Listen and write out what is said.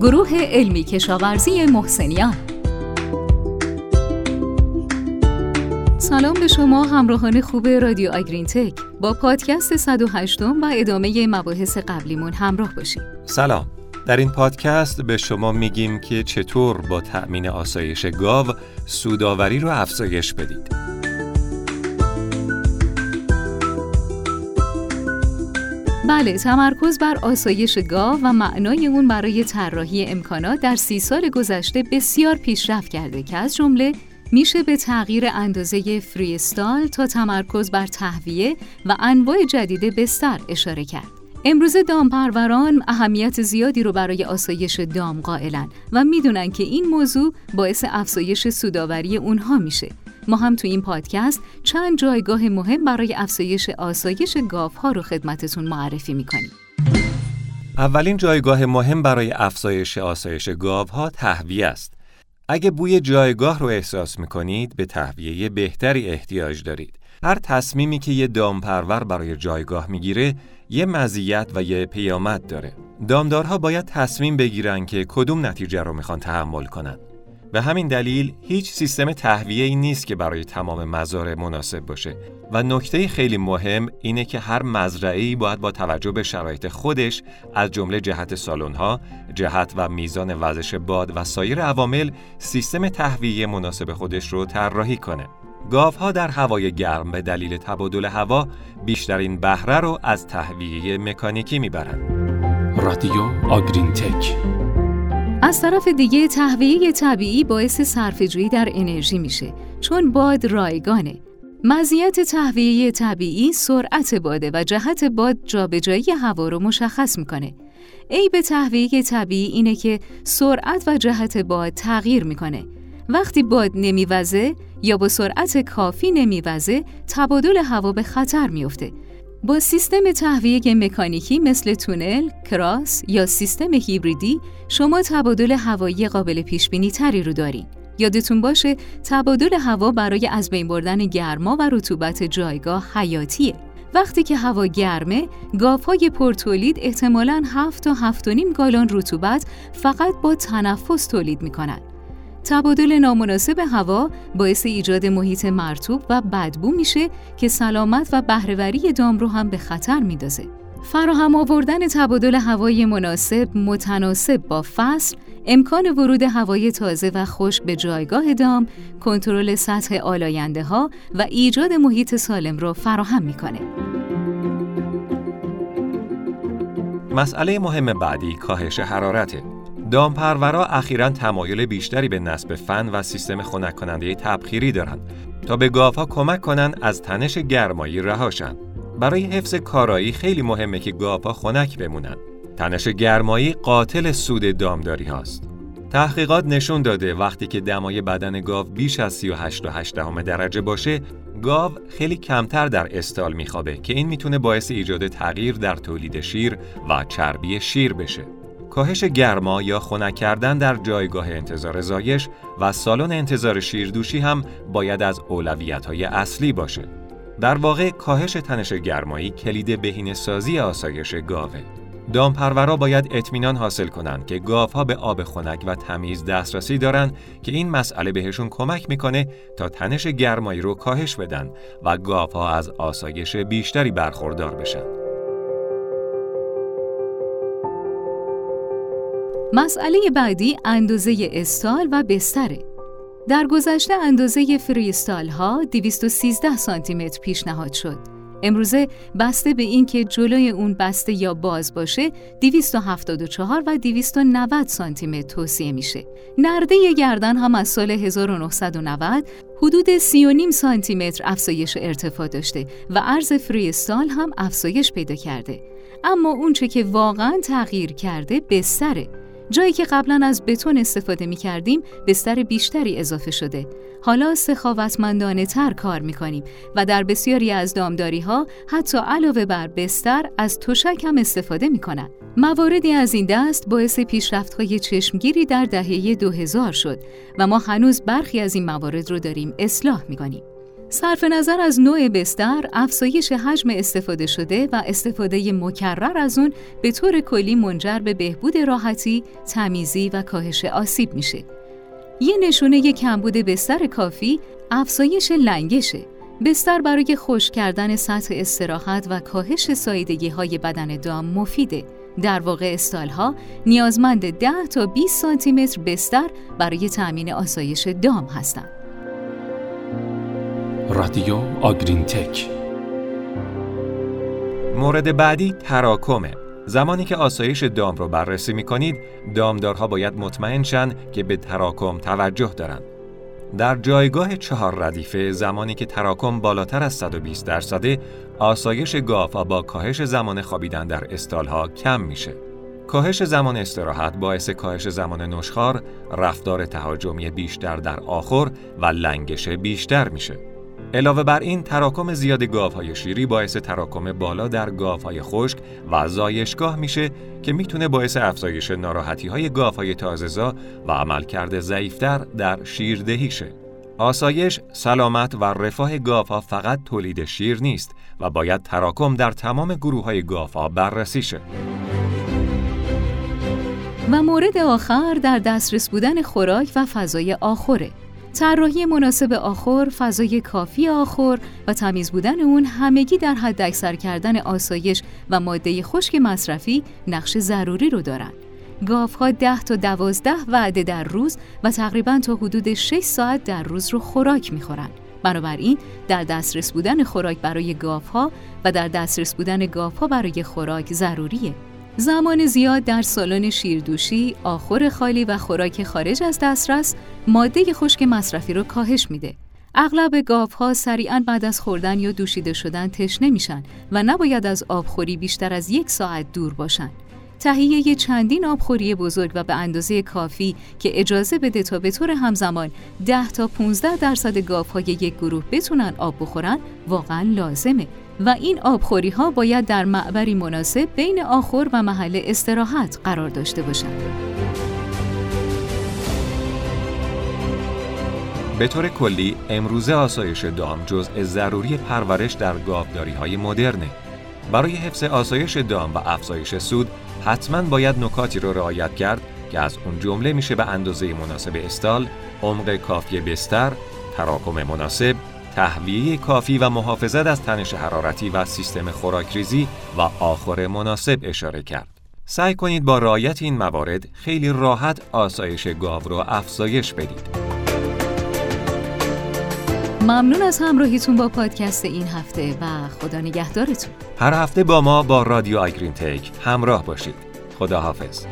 گروه علمی کشاورزی محسنیان. سلام به شما همراهان خوب رادیو آگرین تک با پادکست 108 و ادامه مباحث قبلیمون همراه باشید سلام. در این پادکست به شما میگیم که چطور با تأمین آسایش گاو سوداوری رو افزایش بدید. بله تمرکز بر آسایش گاو و معنای اون برای طراحی امکانات در سی سال گذشته بسیار پیشرفت کرده که از جمله میشه به تغییر اندازه فریستال تا تمرکز بر تهویه و انواع جدید بستر اشاره کرد. امروز دامپروران اهمیت زیادی رو برای آسایش دام قائلن و می‌دونن که این موضوع باعث افزایش سوداوری اونها میشه ما هم تو این پادکست چند جایگاه مهم برای افزایش آسایش ها رو خدمتتون معرفی می‌کنیم. اولین جایگاه مهم برای افزایش آسایش ها تهویه است. اگه بوی جایگاه رو احساس می‌کنید به تهویه بهتری احتیاج دارید. هر تصمیمی که یه دامپرور برای جایگاه می‌گیره یه مزیت و یه پیامد داره. دامدارها باید تصمیم بگیرن که کدوم نتیجه رو می‌خوان تحمل کنن. به همین دلیل هیچ سیستم تهویه ای نیست که برای تمام مزارع مناسب باشه و نکته خیلی مهم اینه که هر مزرعه ای باید با توجه به شرایط خودش از جمله جهت سالن‌ها، جهت و میزان وزش باد و سایر عوامل سیستم تهویه مناسب خودش رو طراحی کنه. گاوها در هوای گرم به دلیل تبادل هوا بیشترین بهره رو از تهویه مکانیکی می‌برند. رادیو آگرین تک از طرف دیگه تهویه طبیعی باعث صرفه‌جویی در انرژی میشه چون باد رایگانه. مزیت تهویه طبیعی سرعت باده و جهت باد جابجایی هوا رو مشخص می‌کنه. عیب تهویه طبیعی اینه که سرعت و جهت باد تغییر می‌کنه. وقتی باد نمیوزه یا با سرعت کافی نمیوزه تبادل هوا به خطر میفته با سیستم تهویه مکانیکی مثل تونل، کراس یا سیستم هیبریدی شما تبادل هوایی قابل پیش بینی تری رو دارین. یادتون باشه تبادل هوا برای از بین بردن گرما و رطوبت جایگاه حیاتیه. وقتی که هوا گرمه، گاوهای پرتولید احتمالاً 7 تا 7.5 گالون رطوبت فقط با تنفس تولید می‌کنن. تبادل نامناسب هوا باعث ایجاد محیط مرتوب و بدبو میشه که سلامت و بهرهوری دام رو هم به خطر میندازه. فراهم آوردن تبادل هوای مناسب متناسب با فصل امکان ورود هوای تازه و خشک به جایگاه دام، کنترل سطح آلاینده ها و ایجاد محیط سالم را فراهم می‌کنه. مسئله مهم بعدی کاهش حرارته. دامپرورا اخیرا تمایل بیشتری به نصب فن و سیستم خنک کننده تبخیری دارند تا به گاوها کمک کنند از تنش گرمایی رهاشن. برای حفظ کارایی خیلی مهمه که گاوها خنک بمونن. تنش گرمایی قاتل سود دامداری هاست. تحقیقات نشون داده وقتی که دمای بدن گاو بیش از 38 درجه باشه، گاو خیلی کمتر در استال میخوابه که این می‌تونه باعث ایجاد تغییر در تولید شیر و چربی شیر بشه. کاهش گرما یا خنک کردن در جایگاه انتظار زایش و سالن انتظار شیردوشی هم باید از های اصلی باشه. در واقع کاهش تنش گرمایی کلید بهینه سازی آسایش گاوه. دامپرورا باید اطمینان حاصل کنند که گاوها به آب خنک و تمیز دسترسی دارند که این مسئله بهشون کمک می‌کنه تا تنش گرمایی رو کاهش بدن و گاوها از آسایش بیشتری برخوردار بشن. مسئله بعدی اندازه استال و بستره. در گذشته اندازه فریستال ها 213 سانتی متر پیشنهاد شد. امروزه بسته به اینکه جلوی اون بسته یا باز باشه 274 و 290 سانتی متر توصیه میشه. نرده گردن هم از سال 1990 حدود 39 سانتی متر افزایش ارتفاع داشته و عرض فریستال هم افزایش پیدا کرده. اما اونچه که واقعا تغییر کرده بستره. جایی که قبلا از بتون استفاده می کردیم بستر بیشتری اضافه شده. حالا سخاوتمندانه تر کار می کنیم و در بسیاری از دامداری ها حتی علاوه بر بستر از تشک هم استفاده می کنند. مواردی از این دست باعث پیشرفت های چشمگیری در دهه 2000 شد و ما هنوز برخی از این موارد رو داریم اصلاح می کنیم. صرف نظر از نوع بستر، افزایش حجم استفاده شده و استفاده مکرر از اون به طور کلی منجر به بهبود راحتی، تمیزی و کاهش آسیب میشه. یه نشونه کمبود بستر کافی افزایش لنگشه. بستر برای خوش کردن سطح استراحت و کاهش سایدگی های بدن دام مفیده. در واقع استالها نیازمند 10 تا 20 سانتی متر بستر برای تأمین آسایش دام هستند. رادیو آگرین تک مورد بعدی تراکمه زمانی که آسایش دام رو بررسی می کنید دامدارها باید مطمئن شن که به تراکم توجه دارند. در جایگاه چهار ردیفه زمانی که تراکم بالاتر از 120 درصده آسایش گاف با کاهش زمان خوابیدن در استالها کم میشه. کاهش زمان استراحت باعث کاهش زمان نشخار، رفتار تهاجمی بیشتر در آخر و لنگش بیشتر میشه. علاوه بر این تراکم زیاد گاوهای شیری باعث تراکم بالا در گاوهای خشک و زایشگاه میشه که می‌تونه باعث افزایش ناراحتی های گاوهای تازهزا و عملکرد ضعیفتر در شیردهی شه. آسایش، سلامت و رفاه گاوها فقط تولید شیر نیست و باید تراکم در تمام گروه های گاوها بررسی شه. و مورد آخر در دسترس بودن خوراک و فضای آخره. طراحی مناسب آخر، فضای کافی آخر و تمیز بودن اون همگی در حد اکثر کردن آسایش و ماده خشک مصرفی نقش ضروری رو دارن. ها ده تا دوازده وعده در روز و تقریبا تا حدود 6 ساعت در روز رو خوراک می‌خورن. بنابراین در دسترس بودن خوراک برای ها و در دسترس بودن ها برای خوراک ضروریه. زمان زیاد در سالن شیردوشی، آخر خالی و خوراک خارج از دسترس ماده خشک مصرفی رو کاهش میده. اغلب ها سریعا بعد از خوردن یا دوشیده شدن تشنه میشن و نباید از آبخوری بیشتر از یک ساعت دور باشن. تهیه چندین آبخوری بزرگ و به اندازه کافی که اجازه بده تا به طور همزمان 10 تا 15 درصد گاوهای یک گروه بتونن آب بخورن واقعا لازمه و این آبخوری ها باید در معبری مناسب بین آخر و محل استراحت قرار داشته باشند. به طور کلی امروزه آسایش دام جزء ضروری پرورش در گاوداری های مدرنه. برای حفظ آسایش دام و افزایش سود حتما باید نکاتی رو رعایت کرد که از اون جمله میشه به اندازه مناسب استال، عمق کافی بستر، تراکم مناسب، تهویه کافی و محافظت از تنش حرارتی و سیستم خوراکریزی و آخر مناسب اشاره کرد. سعی کنید با رعایت این موارد خیلی راحت آسایش گاو رو افزایش بدید. ممنون از همراهیتون با پادکست این هفته و خدا نگهدارتون. هر هفته با ما با رادیو آگرین تک همراه باشید. خدا حافظ.